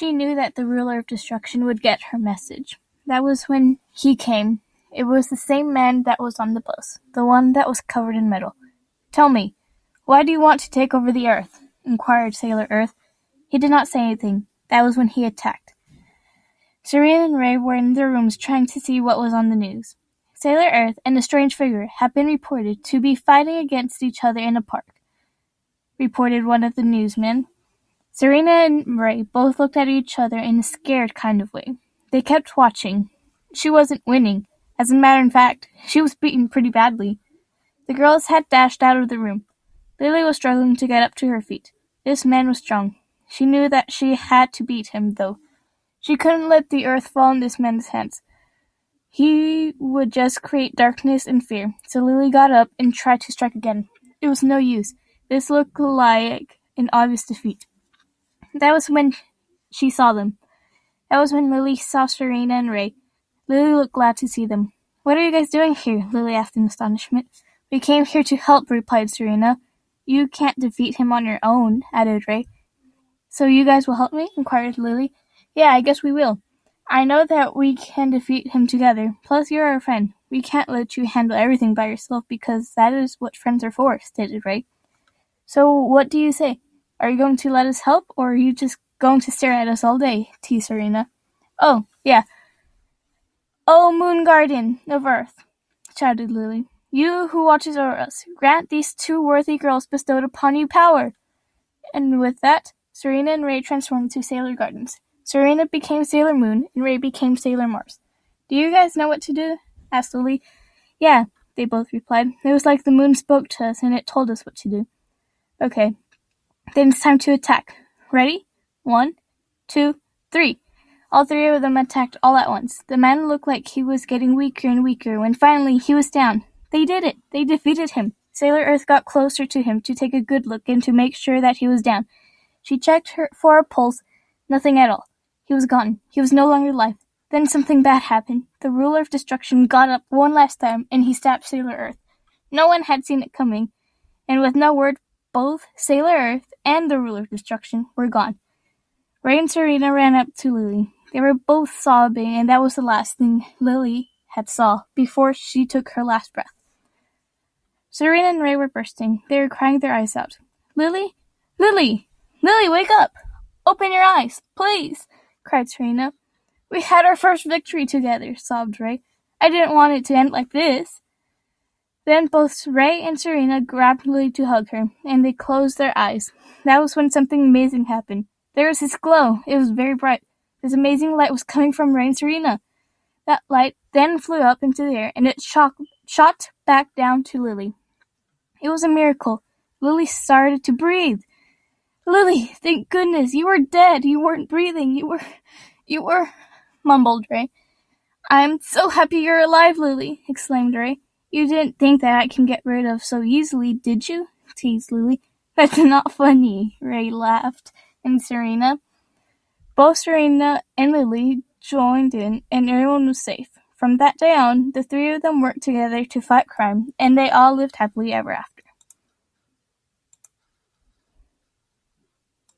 she knew that the ruler of destruction would get her message. That was when he came. It was the same man that was on the bus, the one that was covered in metal. Tell me, why do you want to take over the earth? inquired Sailor Earth. He did not say anything. That was when he attacked. Serena and Ray were in their rooms trying to see what was on the news. Sailor Earth and a strange figure have been reported to be fighting against each other in a park, reported one of the newsmen. Serena and Ray both looked at each other in a scared kind of way. They kept watching. She wasn't winning. As a matter of fact, she was beaten pretty badly. The girls had dashed out of the room. Lily was struggling to get up to her feet. This man was strong. She knew that she had to beat him, though. She couldn't let the earth fall in this man's hands. He would just create darkness and fear. So Lily got up and tried to strike again. It was no use. This looked like an obvious defeat. That was when she saw them. That was when Lily saw Serena and Ray. Lily looked glad to see them. What are you guys doing here? Lily asked in astonishment. We came here to help, replied Serena. You can't defeat him on your own, added Ray. So you guys will help me? inquired Lily. Yeah, I guess we will. I know that we can defeat him together. Plus, you're our friend. We can't let you handle everything by yourself because that is what friends are for, stated Ray. So, what do you say? Are you going to let us help, or are you just going to stare at us all day? teased Serena. Oh, yeah. Oh, moon guardian of earth, shouted Lily. You who watches over us, grant these two worthy girls bestowed upon you power. And with that, Serena and Ray transformed into Sailor Guardians. Serena became Sailor Moon, and Ray became Sailor Mars. Do you guys know what to do? asked Lily. Yeah, they both replied. It was like the moon spoke to us, and it told us what to do. Okay, then it's time to attack. Ready? One, two, three. All three of them attacked all at once. The man looked like he was getting weaker and weaker when finally he was down. They did it! They defeated him! Sailor Earth got closer to him to take a good look and to make sure that he was down. She checked her for a pulse. Nothing at all. He was gone. He was no longer alive. Then something bad happened. The ruler of destruction got up one last time and he stabbed Sailor Earth. No one had seen it coming, and with no word, both Sailor Earth and the ruler of destruction were gone. Ray and Serena ran up to Lily. They were both sobbing, and that was the last thing Lily had saw before she took her last breath. Serena and Ray were bursting. They were crying their eyes out. Lily? Lily! Lily, wake up! Open your eyes, please! cried Serena. We had our first victory together, sobbed Ray. I didn't want it to end like this. Then both Ray and Serena grabbed Lily to hug her, and they closed their eyes. That was when something amazing happened. There was this glow. It was very bright. This amazing light was coming from Ray and Serena. That light then flew up into the air, and it shot, shot back down to Lily. It was a miracle. Lily started to breathe. Lily, thank goodness, you were dead. You weren't breathing. You were, you were, mumbled Ray. I'm so happy you're alive, Lily, exclaimed Ray. You didn't think that I can get rid of so easily, did you? teased Lily. That's not funny, Ray laughed. And Serena? Both Serena and Lily joined in, and everyone was safe. From that day on, the three of them worked together to fight crime, and they all lived happily ever after.